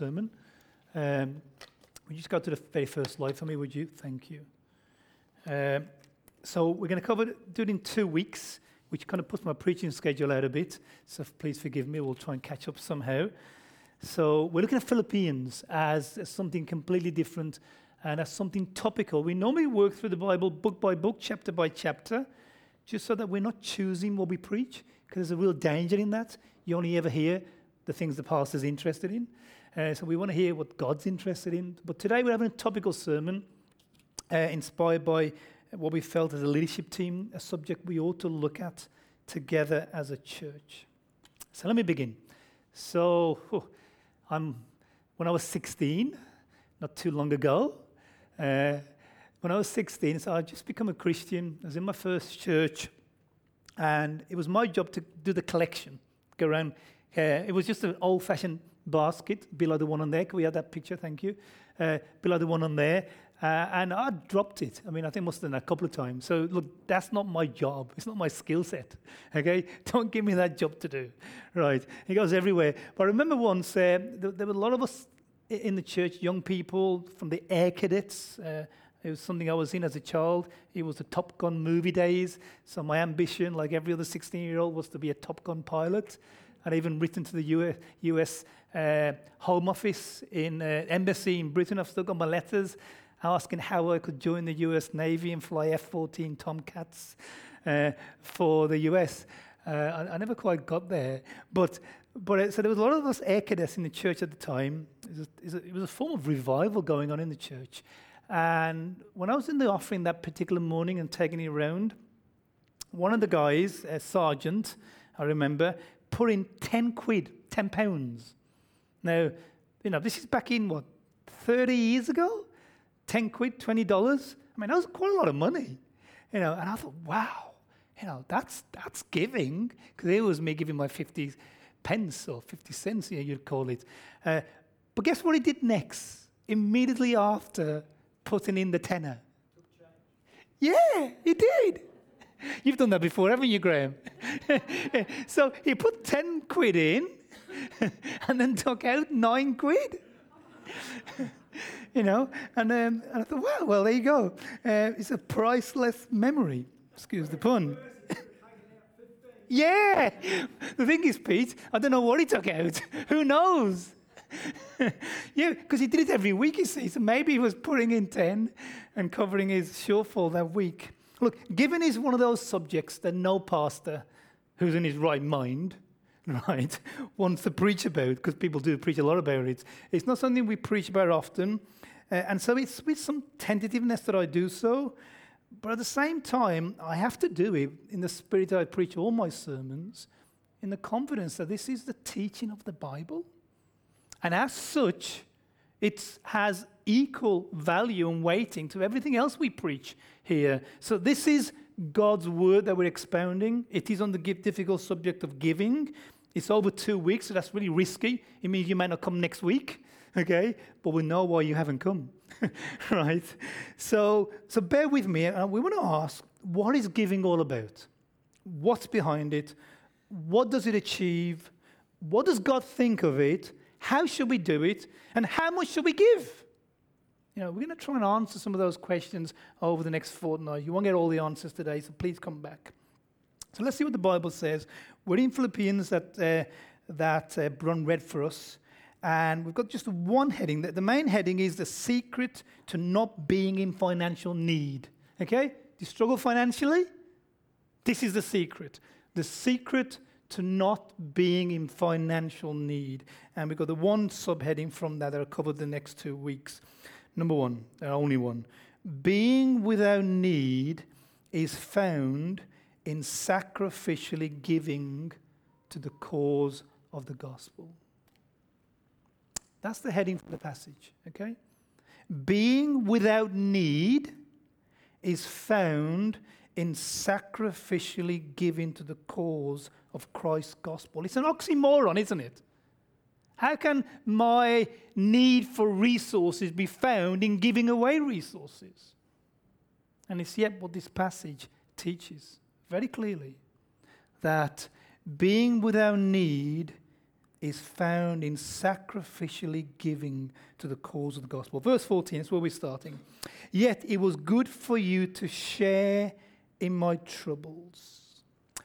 sermon. Um, would you just go to the very first slide for me, would you? Thank you. Um, so we're going to cover it in two weeks, which kind of puts my preaching schedule out a bit. So please forgive me. We'll try and catch up somehow. So we're looking at Philippians as something completely different and as something topical. We normally work through the Bible book by book, chapter by chapter, just so that we're not choosing what we preach, because there's a real danger in that. You only ever hear the things the pastor's interested in. Uh, so we want to hear what God's interested in. But today we're having a topical sermon uh, inspired by what we felt as a leadership team, a subject we ought to look at together as a church. So let me begin. So I'm, when I was 16, not too long ago, uh, when I was 16, so I'd just become a Christian. I was in my first church, and it was my job to do the collection, go around. Uh, it was just an old-fashioned basket below the one on there. Can we have that picture? Thank you. Uh, below the one on there. Uh, and I dropped it. I mean, I think must have done a couple of times. So, look, that's not my job. It's not my skill set. Okay? Don't give me that job to do. Right? It goes everywhere. But I remember once uh, there, there, were a lot of us in the church, young people from the Air Cadets. Uh, it was something I was in as a child. It was the Top Gun movie days. So, my ambition, like every other 16 year old, was to be a Top Gun pilot. I'd even written to the US, US uh, Home Office in uh, embassy in Britain. I've still got my letters asking how I could join the US Navy and fly F 14 Tomcats uh, for the US. Uh, I, I, never quite got there. But, but uh, so there was a lot of us air cadets in the church at the time. It was, a, it was a form of revival going on in the church. And when I was in the offering that particular morning and taking it around, one of the guys, a sergeant, I remember, put in 10 quid, 10 pounds now, you know, this is back in what, 30 years ago? 10 quid, $20? I mean, that was quite a lot of money. You know, and I thought, wow, you know, that's that's giving. Because it was me giving my 50 pence or 50 cents, you know, you'd call it. Uh, but guess what he did next? Immediately after putting in the tenner. Yeah, he did. You've done that before, haven't you, Graham? so he put 10 quid in and then took out nine quid. you know, and, um, and I thought, well, well, there you go. Uh, it's a priceless memory. Excuse the pun. yeah. The thing is, Pete, I don't know what he took out. Who knows? yeah, because he did it every week, you see. So maybe he was putting in 10 and covering his shortfall that week. Look, given is one of those subjects that no pastor who's in his right mind right, wants to preach about, because people do preach a lot about it. It's not something we preach about often. Uh, and so it's with some tentativeness that I do so. But at the same time, I have to do it in the spirit that I preach all my sermons, in the confidence that this is the teaching of the Bible. And as such, it has equal value and weighting to everything else we preach here. So this is God's word that we're expounding. It is on the difficult subject of giving. It's over two weeks, so that's really risky. It means you might not come next week, okay? But we know why you haven't come, right? So, so bear with me, and we want to ask what is giving all about? What's behind it? What does it achieve? What does God think of it? How should we do it? And how much should we give? You know, we're going to try and answer some of those questions over the next fortnight. You won't get all the answers today, so please come back. So let's see what the Bible says. We're in Philippians that, uh, that uh, Bron read for us. And we've got just one heading. That the main heading is the secret to not being in financial need. Okay? Do you struggle financially? This is the secret. The secret to not being in financial need. And we've got the one subheading from that that I'll cover the next two weeks. Number one, the only one. Being without need is found in sacrificially giving to the cause of the gospel. That's the heading for the passage, okay? Being without need is found in sacrificially giving to the cause of Christ's gospel. It's an oxymoron, isn't it? How can my need for resources be found in giving away resources? And it's yet what this passage teaches very clearly that being without need is found in sacrificially giving to the cause of the gospel. Verse 14 is where we're starting. Yet it was good for you to share in my troubles.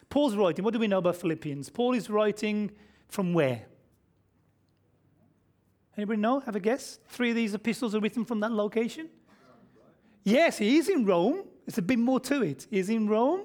Paul's writing, what do we know about Philippians? Paul is writing from where? Anybody know? Have a guess? Three of these epistles are written from that location? Yes, he is in Rome. There's a bit more to it. He's in Rome.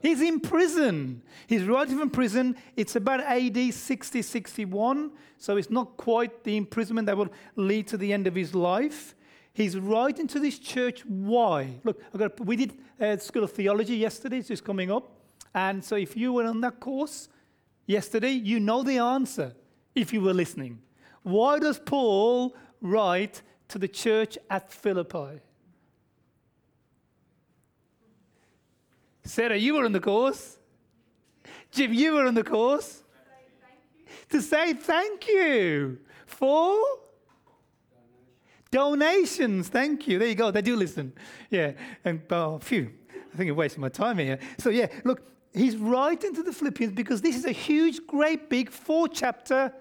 He's in prison. He's writing from prison. It's about AD 60, 61. So it's not quite the imprisonment that will lead to the end of his life. He's writing to this church. Why? Look, got, we did uh, School of Theology yesterday. It's just coming up. And so if you were on that course yesterday, you know the answer if you were listening. Why does Paul write to the church at Philippi? Sarah, you were on the course. Jim, you were on the course. to say thank you for donations. Thank you. There you go. They do listen. Yeah. And oh, phew. I think I'm wasting my time here. So yeah, look, he's writing to the Philippians because this is a huge, great, big four chapter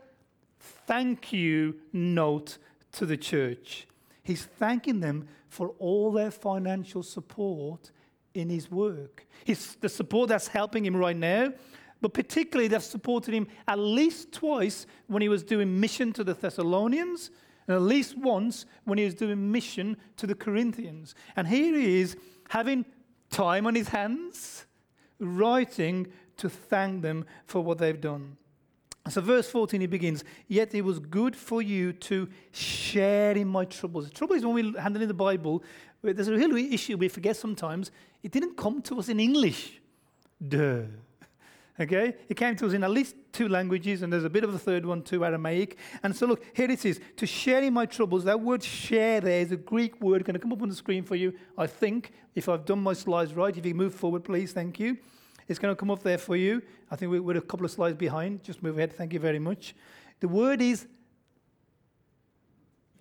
thank you note to the church. He's thanking them for all their financial support in his work. He's, the support that's helping him right now, but particularly they've supported him at least twice when he was doing mission to the Thessalonians, and at least once when he was doing mission to the Corinthians. And here he is having time on his hands, writing to thank them for what they've done. So, verse 14, he begins, Yet it was good for you to share in my troubles. The trouble is when we handle in the Bible, there's a real issue we forget sometimes. It didn't come to us in English. Duh. Okay? It came to us in at least two languages, and there's a bit of a third one too, Aramaic. And so, look, here it is. To share in my troubles, that word share there is a Greek word going to come up on the screen for you, I think, if I've done my slides right. If you move forward, please, thank you. It's going to come up there for you. I think we're a couple of slides behind. Just move ahead. Thank you very much. The word is,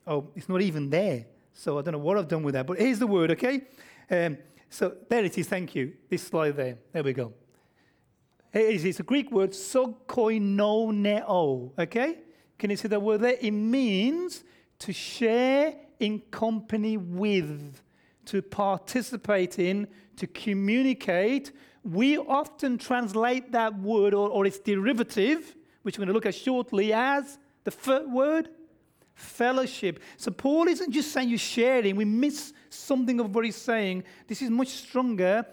oh, it's not even there. So I don't know what I've done with that. But here's the word, okay? Um, so there it is. Thank you. This slide there. There we go. It's a Greek word, sokoinoneo. Okay? Can you see that word there? It means to share in company with, to participate in, to communicate, we often translate that word or, or its derivative, which we're going to look at shortly, as the first word fellowship. So Paul isn't just saying you're sharing. We miss something of what he's saying. This is much stronger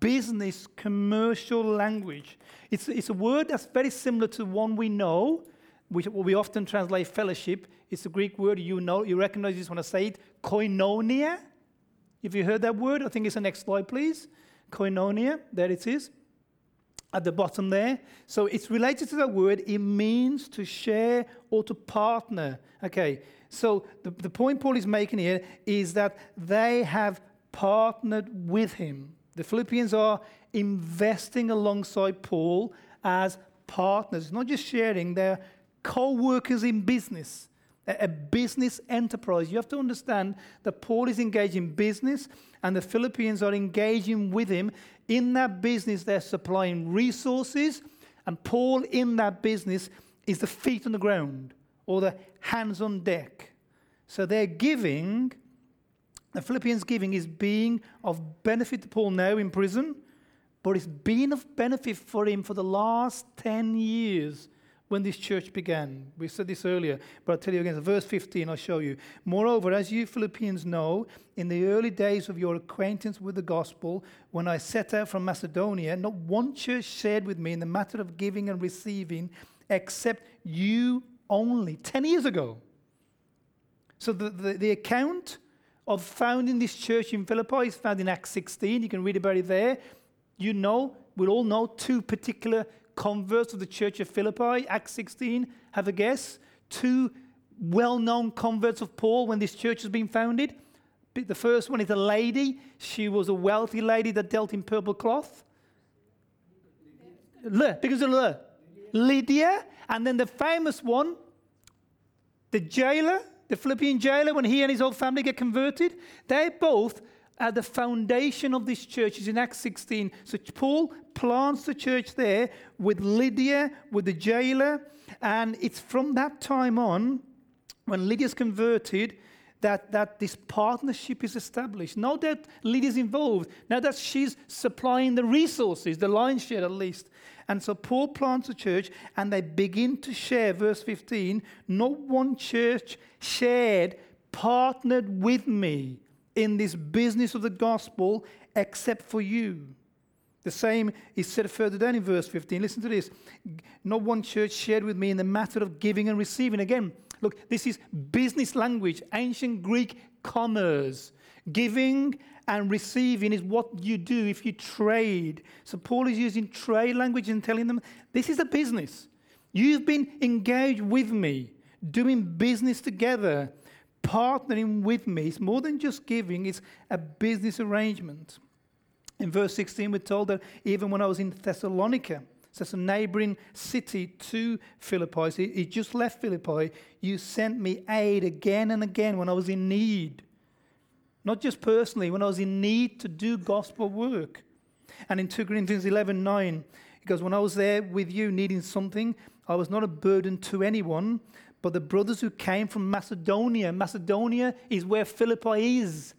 business, commercial language. It's, it's a word that's very similar to one we know, which we often translate fellowship. It's a Greek word you know, you recognize this when I say it, koinonia. If you heard that word? I think it's the next slide, please koinonia, there it is, at the bottom there. So it's related to that word. It means to share or to partner. Okay, so the, the point Paul is making here is that they have partnered with him. The Philippians are investing alongside Paul as partners, not just sharing, they're co workers in business a business enterprise. You have to understand that Paul is engaged in business and the Philippians are engaging with him. In that business, they're supplying resources, and Paul in that business is the feet on the ground or the hands on deck. So they're giving, the Philippians giving is being of benefit to Paul now in prison, but it's been of benefit for him for the last 10 years when this church began. We said this earlier, but I'll tell you again. Verse 15, I'll show you. Moreover, as you Philippians know, in the early days of your acquaintance with the gospel, when I set out from Macedonia, not one church shared with me in the matter of giving and receiving, except you only. 10 years ago. So the, the, the account of founding this church in Philippi is found in Acts 16. You can read about it there. You know, we all know two particular converts of the church of Philippi, Acts 16, have a guess? Two well known converts of Paul when this church has been founded. The first one is a lady. She was a wealthy lady that dealt in purple cloth. Le, because of Le. Lydia. And then the famous one, the jailer, the Philippian jailer, when he and his whole family get converted, they both at the foundation of this church is in Acts 16. So Paul plants the church there with Lydia, with the jailer, and it's from that time on, when Lydia's converted, that, that this partnership is established. Now that Lydia's involved, now that she's supplying the resources, the lion's share at least. And so Paul plants a church and they begin to share, verse 15, not one church shared, partnered with me in this business of the gospel except for you. The same is said further down in verse 15. Listen to this. Not one church shared with me in the matter of giving and receiving. Again, Look, this is business language, ancient Greek commerce. Giving and receiving is what you do if you trade. So Paul is using trade language and telling them this is a business. You've been engaged with me, doing business together, partnering with me. It's more than just giving, it's a business arrangement. In verse 16, we're told that even when I was in Thessalonica, so it's a neighboring city to Philippi. So he just left Philippi. You sent me aid again and again when I was in need. Not just personally, when I was in need to do gospel work. And in 2 Corinthians 11 9, he goes, When I was there with you needing something, I was not a burden to anyone, but the brothers who came from Macedonia. Macedonia is where Philippi is.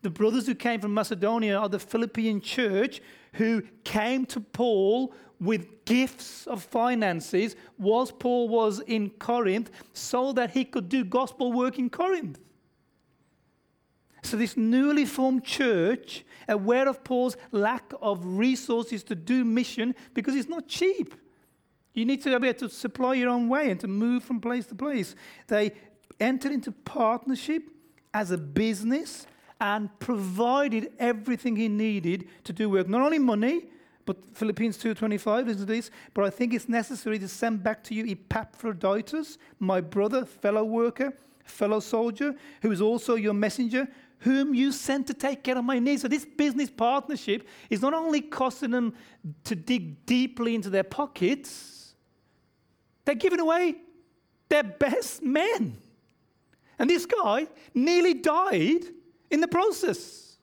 The brothers who came from Macedonia are the Philippian church who came to Paul with gifts of finances whilst Paul was in Corinth so that he could do gospel work in Corinth. So, this newly formed church, aware of Paul's lack of resources to do mission because it's not cheap. You need to be able to supply your own way and to move from place to place. They entered into partnership as a business and provided everything he needed to do work. Not only money, but Philippians 2.25 is this, but I think it's necessary to send back to you Epaphroditus, my brother, fellow worker, fellow soldier, who is also your messenger, whom you sent to take care of my needs. So this business partnership is not only costing them to dig deeply into their pockets, they're giving away their best men. And this guy nearly died in the process.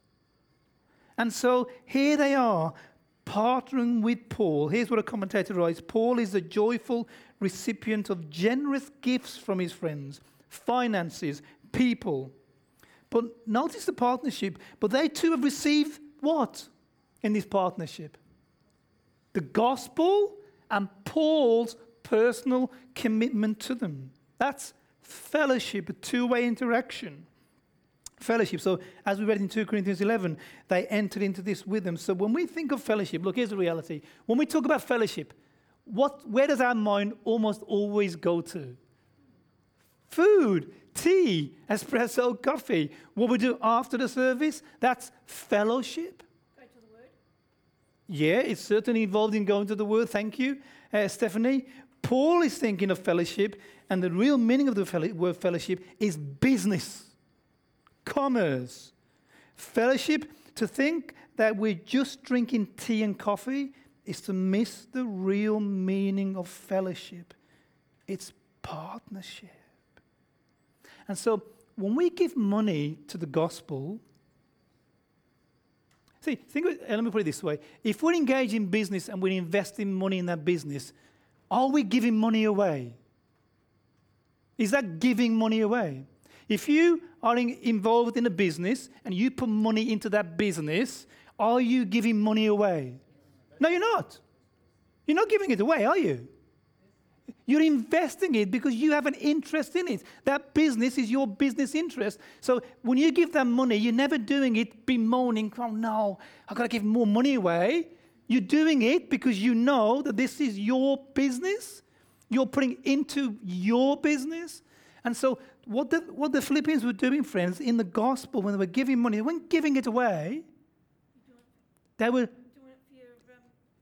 And so here they are, partnering with Paul. Here's what a commentator writes Paul is a joyful recipient of generous gifts from his friends, finances, people. But notice the partnership. But they too have received what in this partnership? The gospel and Paul's personal commitment to them. That's fellowship, a two way interaction fellowship. So, as we read in 2 Corinthians 11, they entered into this with them. So, when we think of fellowship, look, here's the reality. When we talk about fellowship, what, where does our mind almost always go to? Food, tea, espresso, coffee. What we do after the service, that's fellowship. Going to the word. Yeah, it's certainly involved in going to the Word. Thank you, uh, Stephanie. Paul is thinking of fellowship, and the real meaning of the word fellowship is business commerce. Fellowship, to think that we're just drinking tea and coffee is to miss the real meaning of fellowship. It's partnership. And so when we give money to the gospel, see, think let me put it this way. If we're engaged in business and we're investing money in that business, are we giving money away? Is that giving money away? If you are in, involved in a business and you put money into that business, are you giving money away? No, you're not. You're not giving it away, are you? You're investing it because you have an interest in it. That business is your business interest. So when you give that money, you're never doing it bemoaning, oh no, I've got to give more money away. You're doing it because you know that this is your business. You're putting into your business. And so what the, what the Philippians were doing, friends, in the gospel, when they were giving money, they weren't giving it away. They were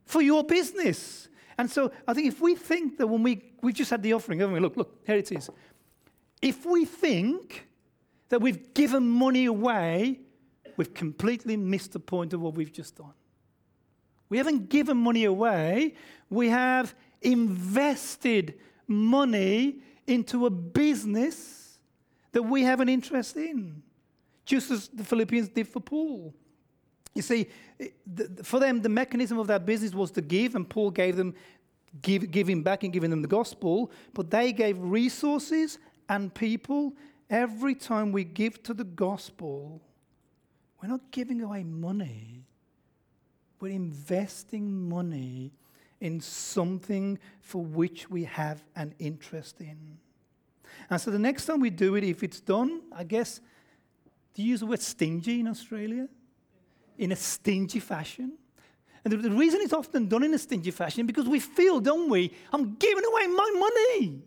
for your business. And so I think if we think that when we, we just had the offering, haven't we? Look, look, here it is. If we think that we've given money away, we've completely missed the point of what we've just done. We haven't given money away, we have invested money into a business that we have an interest in. just as the Philippians did for Paul. You see, for them, the mechanism of that business was to give, and Paul gave them, give, giving back and giving them the gospel, but they gave resources and people. Every time we give to the gospel, we're not giving away money, we're investing money in something for which we have an interest in. And so the next time we do it, if it's done, I guess, do you use the word stingy in Australia? in a stingy fashion. And the, reason it's often done in a stingy fashion because we feel, don't we? I'm giving away my money.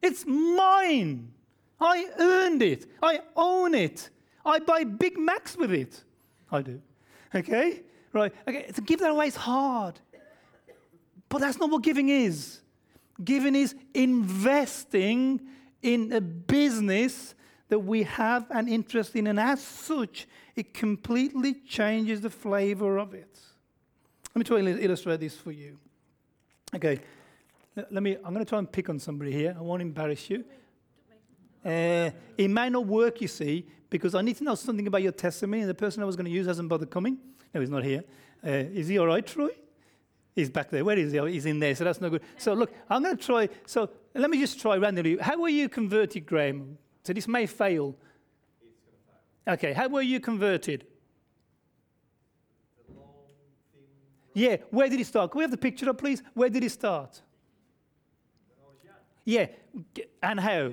It's mine. I earned it. I own it. I buy Big Macs with it. I do. Okay? Right. Okay. To give that away is hard. But that's not what giving is. Giving is investing in a business that we have an interest in, and as such, it completely changes the flavor of it. Let me try and illustrate this for you. Okay, let me. I'm going to try and pick on somebody here. I won't embarrass you. Uh, it may not work, you see, because I need to know something about your testimony, and the person I was going to use hasn't bothered coming. No, he's not here. Uh, is he all right, Troy? He's back there. Where is he? He's in there, so that's no good. So, look, I'm going to try. So, let me just try randomly. How were you converted, Graham? So this may fail. Okay, how were you converted? Yeah, where did it start? Can we have the picture up, please? Where did it start? Yeah, and how?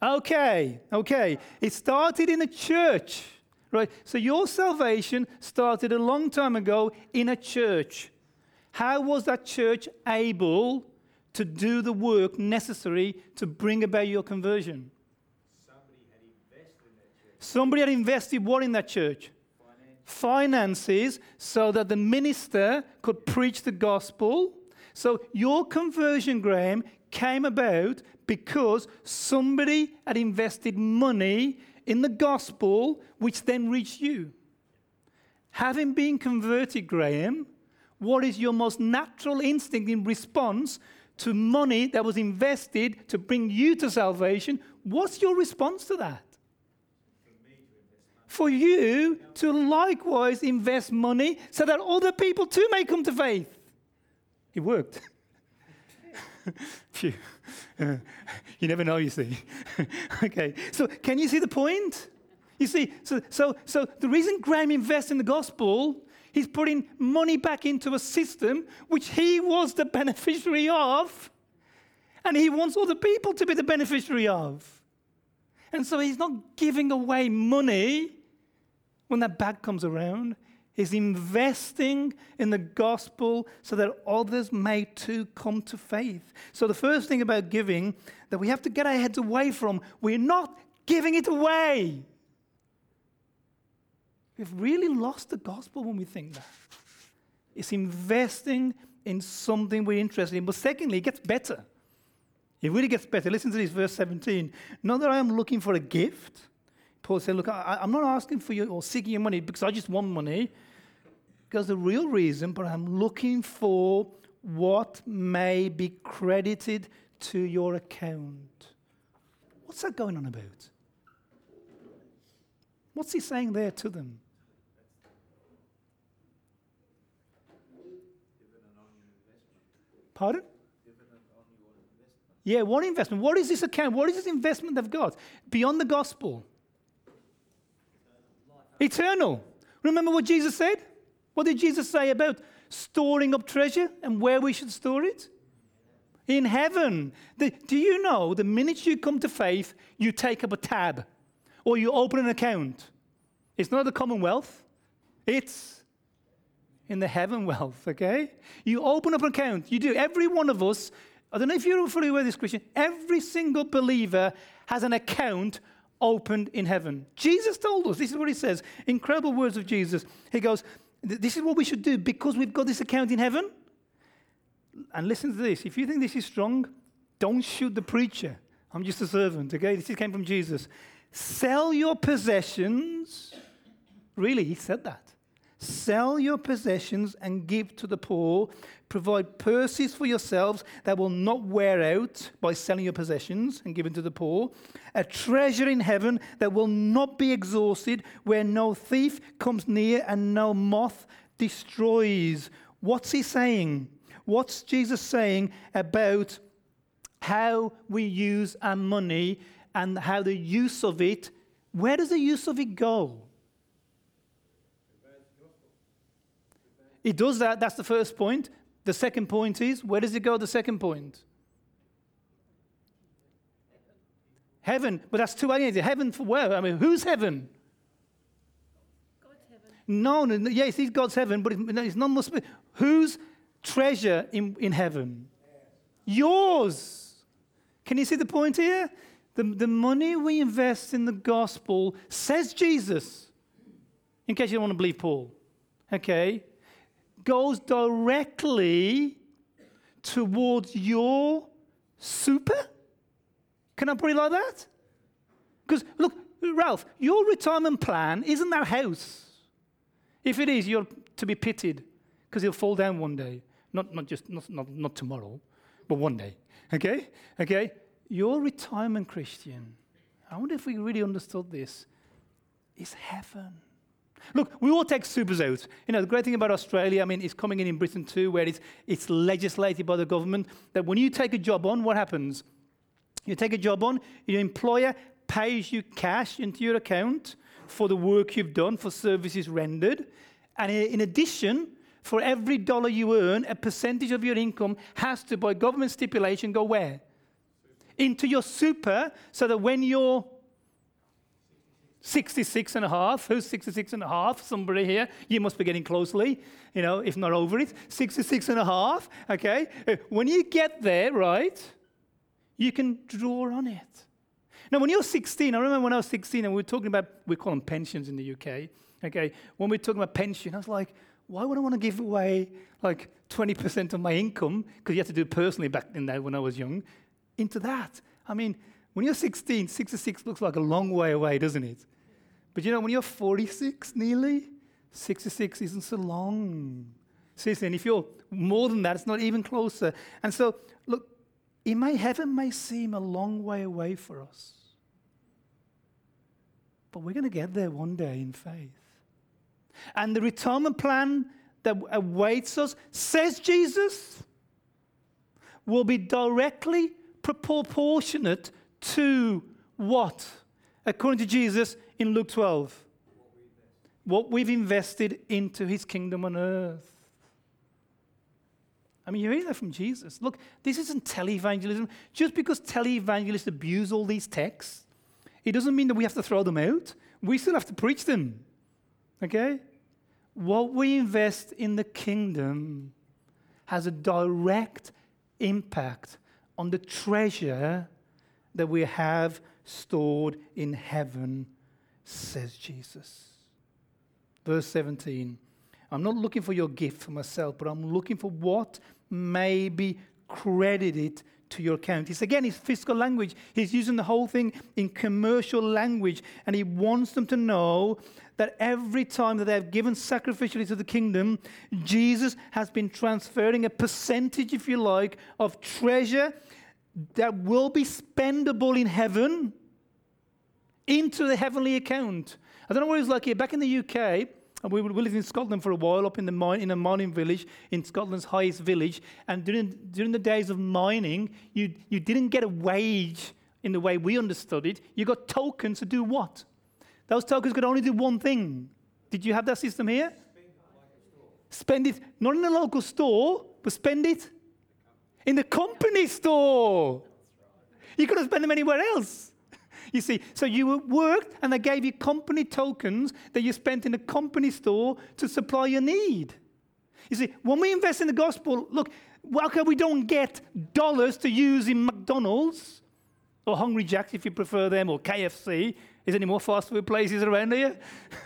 Okay, okay. It started in a church, right? So your salvation started a long time ago in a church. How was that church able to do the work necessary to bring about your conversion? Somebody had invested what in that church? Finances, so that the minister could preach the gospel. So your conversion, Graham, came about because somebody had invested money in the gospel, which then reached you. Having been converted, Graham, what is your most natural instinct in response to money that was invested to bring you to salvation? What's your response to that? for you to likewise invest money so that other people too may come to faith. It worked. Phew. You never know, you see. okay, so can you see the point? You see, so, so, so the reason Graham invests in the gospel, he's putting money back into a system which he was the beneficiary of, and he wants other people to be the beneficiary of. And so he's not giving away money, when that bag comes around, is investing in the gospel so that others may too come to faith. So, the first thing about giving that we have to get our heads away from, we're not giving it away. We've really lost the gospel when we think that. It's investing in something we're interested in. But secondly, it gets better. It really gets better. Listen to this, verse 17. Not that I am looking for a gift Paul said, Look, I, am not asking for you or seeking your money because I just want money. Because the real reason, but I'm looking for what may be credited to your account. What's that going on about? What's he saying there to them? Pardon? Yeah, what investment? What is this account? What is this investment they've got? Beyond the gospel. Eternal. Remember what Jesus said? What did Jesus say about storing up treasure and where we should store it? In heaven. The, do you know the minute you come to faith, you take up a tab or you open an account? It's not the Commonwealth, it's in the heaven wealth, okay? You open up an account. You do. Every one of us, I don't know if you're fully aware of this, Christian, every single believer has an account opened in heaven. Jesus told us, this is what he says, incredible words of Jesus. He goes, This is what we should do because we've got this account in heaven. And listen to this if you think this is strong, don't shoot the preacher. I'm just a servant, okay? This came from Jesus. Sell your possessions. Really, he said that. Sell your possessions and give to the poor. Provide purses for yourselves that will not wear out by selling your possessions and giving to the poor. A treasure in heaven that will not be exhausted, where no thief comes near and no moth destroys. What's he saying? What's Jesus saying about how we use our money and how the use of it, where does the use of it go? It does that. That's the first point. The second point is where does it go? The second point. Heaven, but that's two aliens. Heaven for where? I mean, who's heaven? God's heaven. No, no, yes, it's God's heaven, but it's, it's not must be. Whose treasure in, in heaven? Yours. Can you see the point here? The, the money we invest in the gospel, says Jesus, in case you don't want to believe Paul, okay, goes directly towards your super? Can I put it like that? Because, look, Ralph, your retirement plan isn't that house. If it is, you're to be pitied because he'll fall down one day. Not, not just, not, not, not tomorrow, but one day. Okay? Okay? Your retirement Christian, I wonder if we really understood this, is heaven. Look, we all take supers out. You know, the great thing about Australia, I mean, it's coming in in Britain too, where it's, it's legislated by the government that when you take a job on, what happens? You take a job on, your employer pays you cash into your account for the work you've done, for services rendered. And in addition, for every dollar you earn, a percentage of your income has to, by government stipulation, go where? Into your super, so that when you're 66 and a half. Who's 66 and a half? Somebody here. You must be getting closely, you know, if not over it. 66 and a half, okay? Uh, when you get there, right, you can draw on it. Now, when you're 16, I remember when I was 16 and we were talking about, we call them pensions in the UK, okay? When we were talking about pension, I was like, why would I want to give away like 20% of my income, because you had to do it personally back in that when I was young, into that? I mean, when you're 16, 66 looks like a long way away, doesn't it? But you know, when you're 46 nearly, 66 isn't so long. Seriously, and if you're more than that, it's not even closer. And so, look, it may, heaven may seem a long way away for us. But we're going to get there one day in faith. And the retirement plan that awaits us, says Jesus, will be directly proportionate to what? According to Jesus in Luke 12. What we've invested into his kingdom on earth. I mean, you hear that from Jesus. Look, this isn't televangelism. Just because televangelists abuse all these texts, it doesn't mean that we have to throw them out. We still have to preach them. Okay? What we invest in the kingdom has a direct impact on the treasure that we have stored in heaven, says Jesus. Verse 17 I'm not looking for your gift for myself, but I'm looking for what may be credited to your account. It's again, his fiscal language. He's using the whole thing in commercial language, and he wants them to know that every time that they have given sacrificially to the kingdom, Jesus has been transferring a percentage, if you like, of treasure that will be spendable in heaven into the heavenly account. I don't know what it's like here. Back in the UK, we, lived in Scotland for a while, up in, the mine, in a mining village, in Scotland's highest village. And during, during the days of mining, you, you didn't get a wage in the way we understood it. You got tokens to do what? Those tokens could only do one thing. Did you have that system here? Spend it, not in the local store, but spend it in the company store. You couldn't spend them anywhere else. You see, so you worked and they gave you company tokens that you spent in a company store to supply your need. You see, when we invest in the gospel, look, okay, we don't get dollars to use in McDonald's or Hungry Jack's if you prefer them or KFC. Is any more fast food places around here?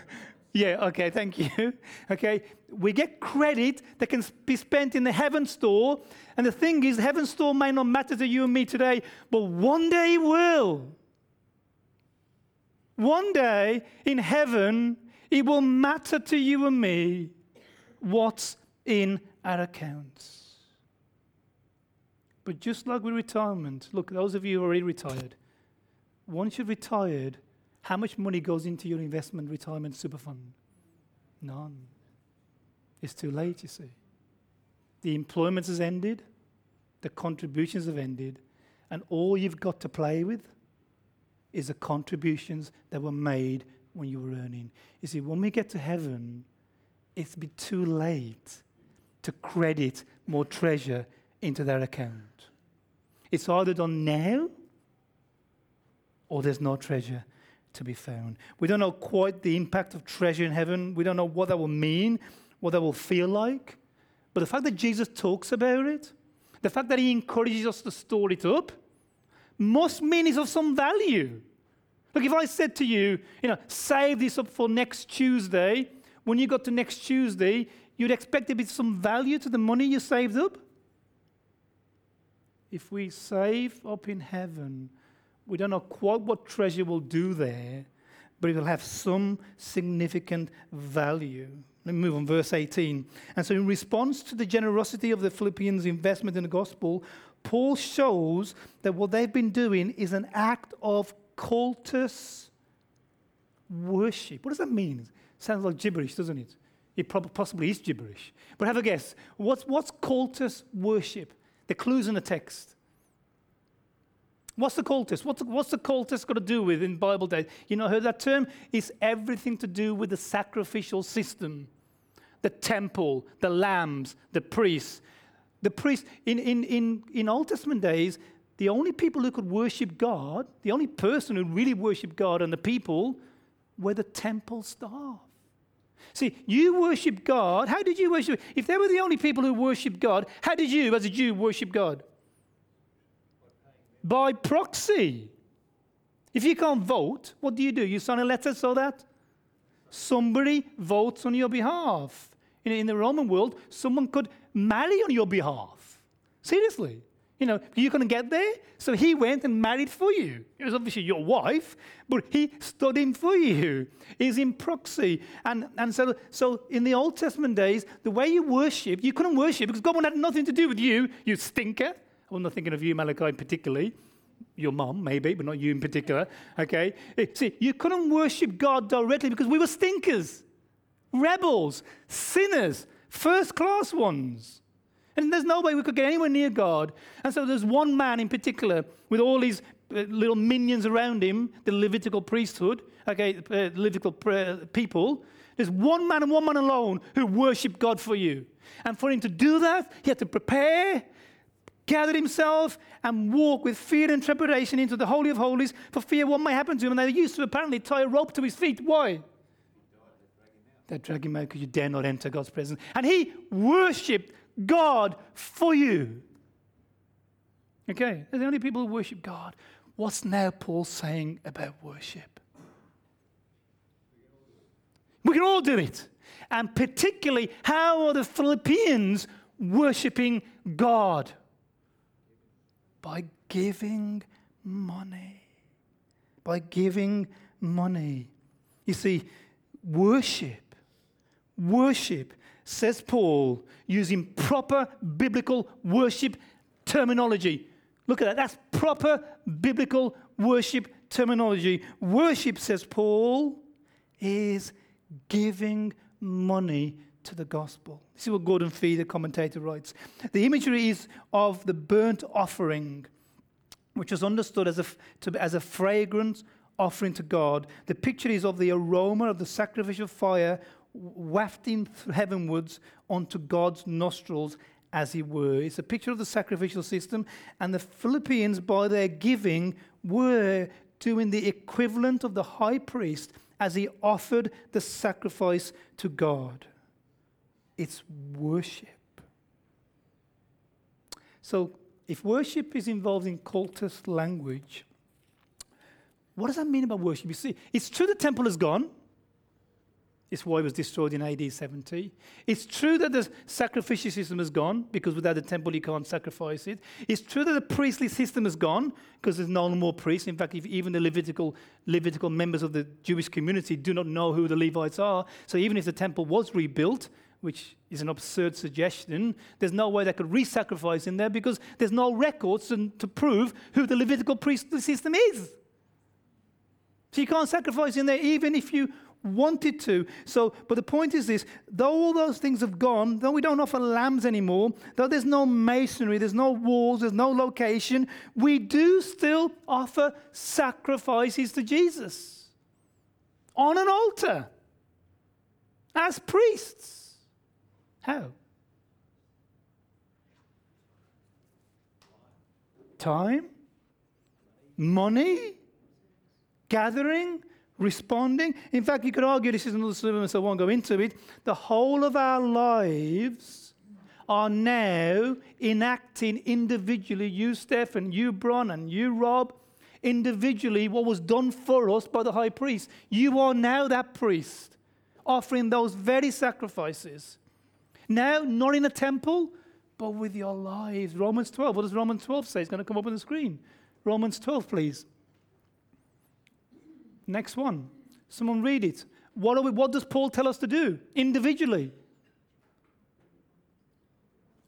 yeah, okay, thank you. okay, we get credit that can be spent in the heaven store. And the thing is, the heaven store may not matter to you and me today, but one day it will. One day in heaven, It will matter to you and me what's in our accounts. But just like with retirement, look, those of you who are already retired, once you've retired, how much money goes into your investment retirement super fund? None. It's too late, you see. The employment has ended, the contributions have ended, and all you've got to play with is the contributions that were made when you were earning. You see, when we get to heaven, it's be too late to credit more treasure into their account. It's either done now or there's no treasure to be found. We don't know quite the impact of treasure in heaven. We don't know what that will mean, what that will feel like. But the fact that Jesus talks about it, the fact that he encourages us to store it up, must mean it's of some value. Look, if I said to you, you know, save this up for next Tuesday, when you got to next Tuesday, you'd expect there to be some value to the money you saved up. If we save up in heaven, we don't know quite what treasure will do there, but it will have some significant value. Let me move on, verse 18. And so, in response to the generosity of the Philippians' investment in the gospel, Paul shows that what they've been doing is an act of cultus worship. What does that mean? Sounds like gibberish, doesn't it? It probably, possibly is gibberish. But have a guess. What's, what's cultus worship? The clues in the text. What's the cultus? What's what's the cultus got to do with in Bible days? You know, heard that term? It's everything to do with the sacrificial system, the temple, the lambs, the priests. The priests in, in, in, in Old Testament days, the only people who could worship God, the only person who really worshiped God and the people were the temple staff. See, you worship God. How did you worship? If they were the only people who worship God, how did you, as a Jew, worship God? By proxy. If you can't vote, what do you do? You sign a letter so that somebody votes on your behalf. In, in the Roman world, someone could marry on your behalf. Seriously. You know, going to get there. So he went and married for you. It was obviously your wife, but he stood in for you. He's in proxy. And, and so, so in the Old Testament days, the way you worship, you couldn't worship because God had nothing to do with you, you stinker. I'm not thinking of you, Malachi, particularly. Your mom, maybe, but not you in particular. Okay? Eh, see, you couldn't worship God directly because we were stinkers, rebels, sinners, first class ones. And there's no way we could get anywhere near God. And so there's one man in particular with all these uh, little minions around him, the Levitical priesthood, okay, uh, Levitical uh, people. There's one man and one man alone who worship God for you. And for him to do that, he had to prepare, gather himself, and walk with fear and trepidation into the Holy of Holies for fear what might happen to him. And they used to apparently tie a rope to his feet. Why? They drag him out because you dare not enter God's presence. And he worshipped God for you. Okay, they're the only people who worship God. What's now Paul saying about worship? We can all do it. And particularly, how are the Philippians worshiping God? By giving money. By giving money. You see, worship, worship says Paul, using proper biblical worship terminology. Look at that. That's proper biblical worship terminology. Worship, says Paul, is giving money to the gospel. This is what Gordon Fee, the commentator, writes. The imagery is of the burnt offering, which was understood as a, to, as a fragrant offering to God. The picture is of the aroma of the sacrificial fire wafting heavenwards onto God's nostrils, as it were. It's a picture of the sacrificial system, and the Philippians, by their giving, were doing the equivalent of the high priest as he offered the sacrifice to God. It's worship. So, if worship is involved in cultist language, what does that mean about worship? You see, it's true the temple is gone. It's why it was destroyed in AD 70. It's true that the sacrificial system is gone, because without the temple you can't sacrifice it. It's true that the priestly system is gone, because there's no more priests. In fact, even the Levitical, Levitical members of the Jewish community do not know who the Levites are. So even if the temple was rebuilt, which is an absurd suggestion, there's no way they could re sacrifice in there because there's no records to, to prove who the Levitical priestly system is. So you can't sacrifice in there even if you wanted to. So, but the point is this though all those things have gone, though we don't offer lambs anymore, though there's no masonry, there's no walls, there's no location, we do still offer sacrifices to Jesus on an altar as priests. How? Time? Money? Gathering? Responding. In fact, you could argue this is another sermon, so I won't go into it. The whole of our lives are now enacting individually, you, Steph, you, Bron, and you, Rob, individually what was done for us by the high priest. You are now that priest, offering those very sacrifices. Now, not in a temple, but with your lives. Romans 12. What does Romans 12 say? It's going to come up on the screen. Romans 12, please. Next one. Someone read it. What, we, what does Paul tell us to do individually?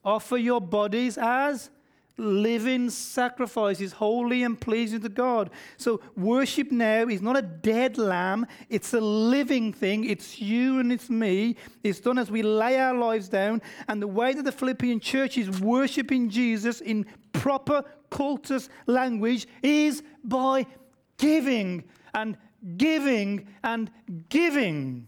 Offer your bodies as living sacrifices, holy and pleasing to God. So, worship now is not a dead lamb, it's a living thing. It's you and it's me. It's done as we lay our lives down. And the way that the Philippian church is worshiping Jesus in proper cultus language is by giving and giving and giving.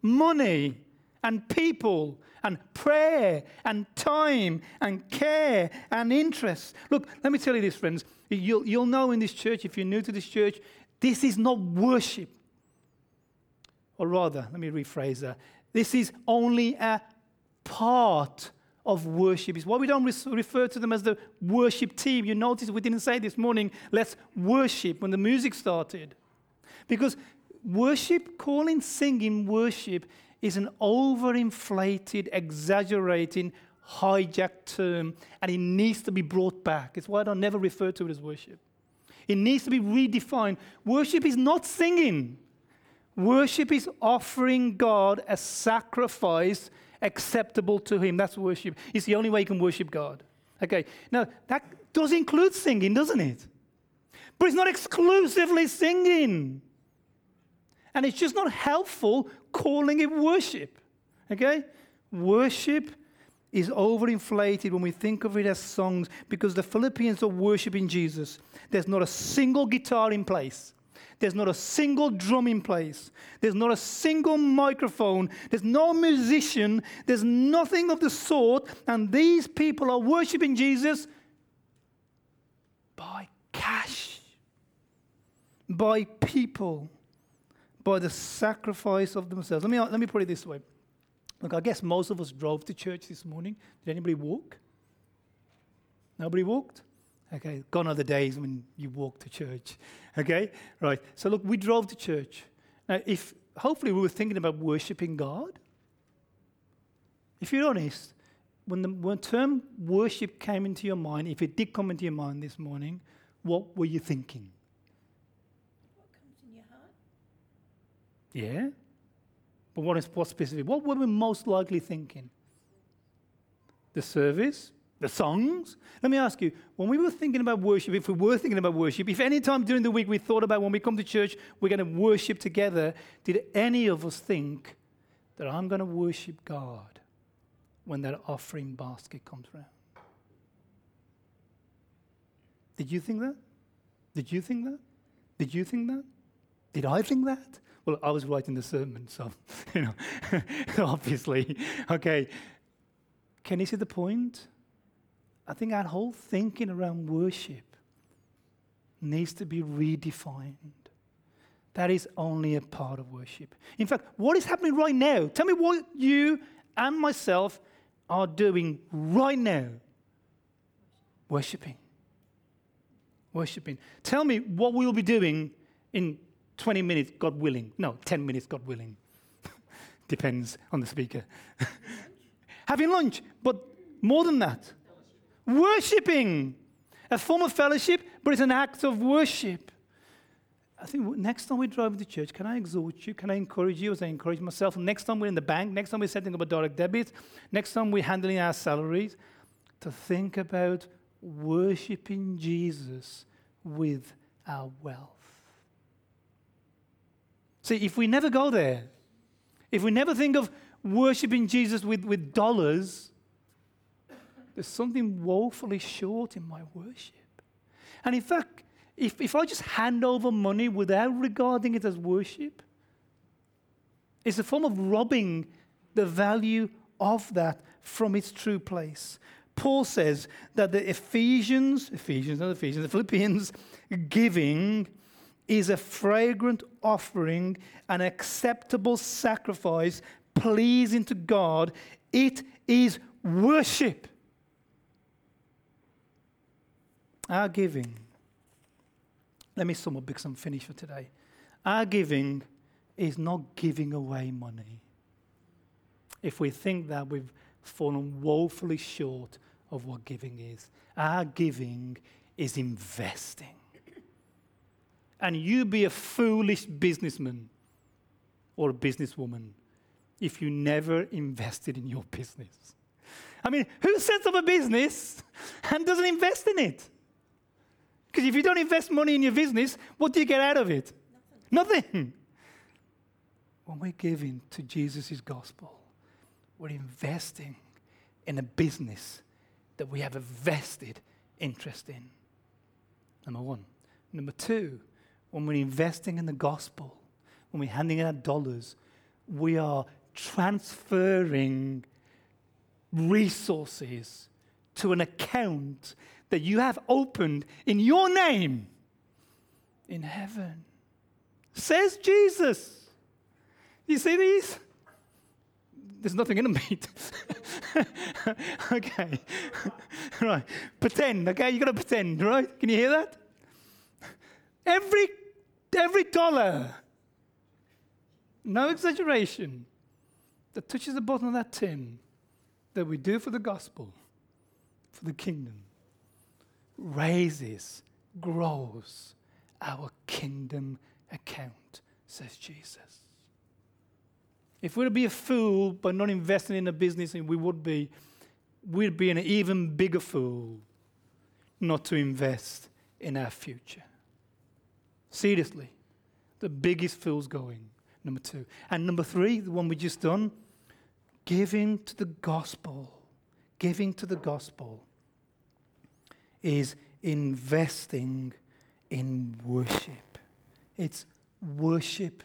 Money and people and prayer and time and care and interest. Look, let me tell you this, friends. You'll, you'll know in this church, if you're new to this church, this is not worship. Or rather, let me rephrase that. This is only a part of worship. It's why we don't refer to them as the worship team. You notice we didn't say this morning, let's worship when the music started. Because worship, calling singing worship, is an overinflated, exaggerating, hijacked term, and it needs to be brought back. It's why I don't never refer to it as worship. It needs to be redefined. Worship is not singing. Worship is offering God a sacrifice acceptable to Him. That's worship. It's the only way you can worship God. Okay, now that does include singing, doesn't it? But it's not exclusively singing. And it's just not helpful calling it worship. Okay? Worship is overinflated when we think of it as songs because the Philippians are worshiping Jesus. There's not a single guitar in place. There's not a single drum in place. There's not a single microphone. There's no musician. There's nothing of the sort. And these people are worshiping Jesus by cash, by people, by the sacrifice of themselves. Let me, let me put it this way. Look, I guess most of us drove to church this morning. Did anybody walk? Nobody walked? Okay, gone are the days when you walk to church. Okay, right. So look, we drove to church. Now, if hopefully we were thinking about worshiping God. If you're honest, when the when term worship came into your mind, if it did come into your mind this morning, what were you thinking? What comes in your heart? Yeah. But what is what specific? What were we most likely thinking? The service, the songs. Let me ask you, when we were thinking about worship, if we were thinking about worship, if any time during the week we thought about when we come to church, we're going to worship together, did any of us think that I'm going to worship God when that offering basket comes around? Did you think that? Did you think that? Did you think that? Did I think that? Well, I was writing the sermon, so, you know, obviously. Okay. Can you see the point? I think our whole thinking around worship needs to be redefined. That is only a part of worship. In fact, what is happening right now? Tell me what you and myself are doing right now. Worshipping. Worshipping. Tell me what we'll be doing in 20 minutes, God willing. No, 10 minutes, God willing. Depends on the speaker. Having lunch, but more than that. Worshipping. A form of fellowship, but it's an act of worship. I think next time we drive to church, can I exhort you? Can I encourage you as I encourage myself? Next time we're in the bank, next time we're setting up a direct debit, next time we're handling our salaries, to think about worshiping Jesus with our wealth. See, if we never go there, if we never think of worshiping Jesus with, with dollars, there's something woefully short in my worship. And in fact, if, if I just hand over money without regarding it as worship, it's a form of robbing the value of that from its true place. Paul says that the Ephesians, Ephesians, not Ephesians, the Philippians giving is a fragrant offering, an acceptable sacrifice, pleasing to God. It is worship. Our giving, let me sum up because I'm finished for today. Our giving is not giving away money. If we think that, we've fallen woefully short of what giving is. Our giving is investing. And you be a foolish businessman or a businesswoman if you never invested in your business. I mean, who sets up a business and doesn't invest in it? Because if you don't invest money in your business, what do you get out of it? Nothing. Nothing. When we're giving to Jesus' gospel, we're investing in a business that we have a vested interest in. Number one. Number two, when we're investing in the gospel, when we're handing out dollars, we are transferring resources to an account that you have opened in your name in heaven. Says Jesus. You see these? There's nothing in them, mate. okay. right. Pretend, okay? you got to pretend, right? Can you hear that? Every, every dollar, no exaggeration, that touches the bottom of that tin that we do for the gospel, for the kingdom, raises, grows our kingdom account, says Jesus. If we were to be a fool by not investing in a business, and we would be, we'd be an even bigger fool not to invest in our future. Seriously, the biggest fools going, number two. And number three, the one we just done, giving to the gospel. Giving to the gospel is investing in worship. It's worship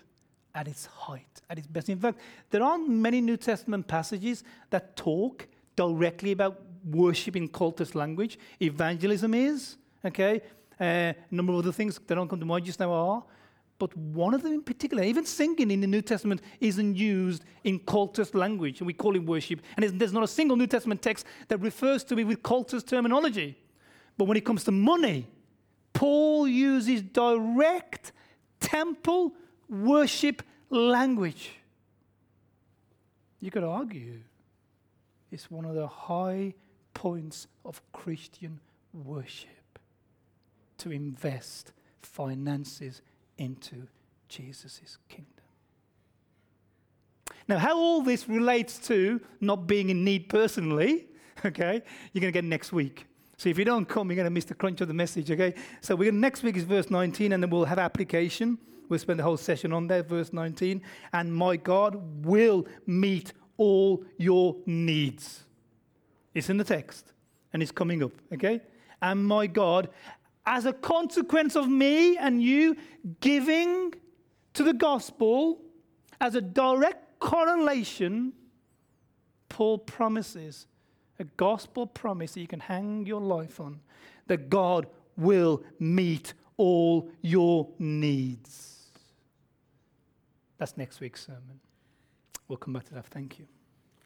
at its height, at its best. In fact, there aren't many New Testament passages that talk directly about worship in cultist language. Evangelism is, okay? Uh, a number of other things that don't come to mind just now are. But one of them in particular, even singing in the New Testament isn't used in cultist language, and we call it worship. And there's not a single New Testament text that refers to it with cultist terminology. But when it comes to money, Paul uses direct temple worship language. You could argue it's one of the high points of Christian worship to invest finances into Jesus' kingdom. Now, how all this relates to not being in need personally, okay, you're going to get next week. So if you don't come, you're going to miss the crunch of the message, okay? So we're gonna, next week is verse 19, and then we'll have application. We'll spend the whole session on that, verse 19. And my God will meet all your needs. It's in the text, and it's coming up, okay? And my God, as a consequence of me and you giving to the gospel, as a direct correlation, Paul promises a gospel promise that you can hang your life on that God will meet all your needs. That's next week's sermon. We'll come back to that. Thank you.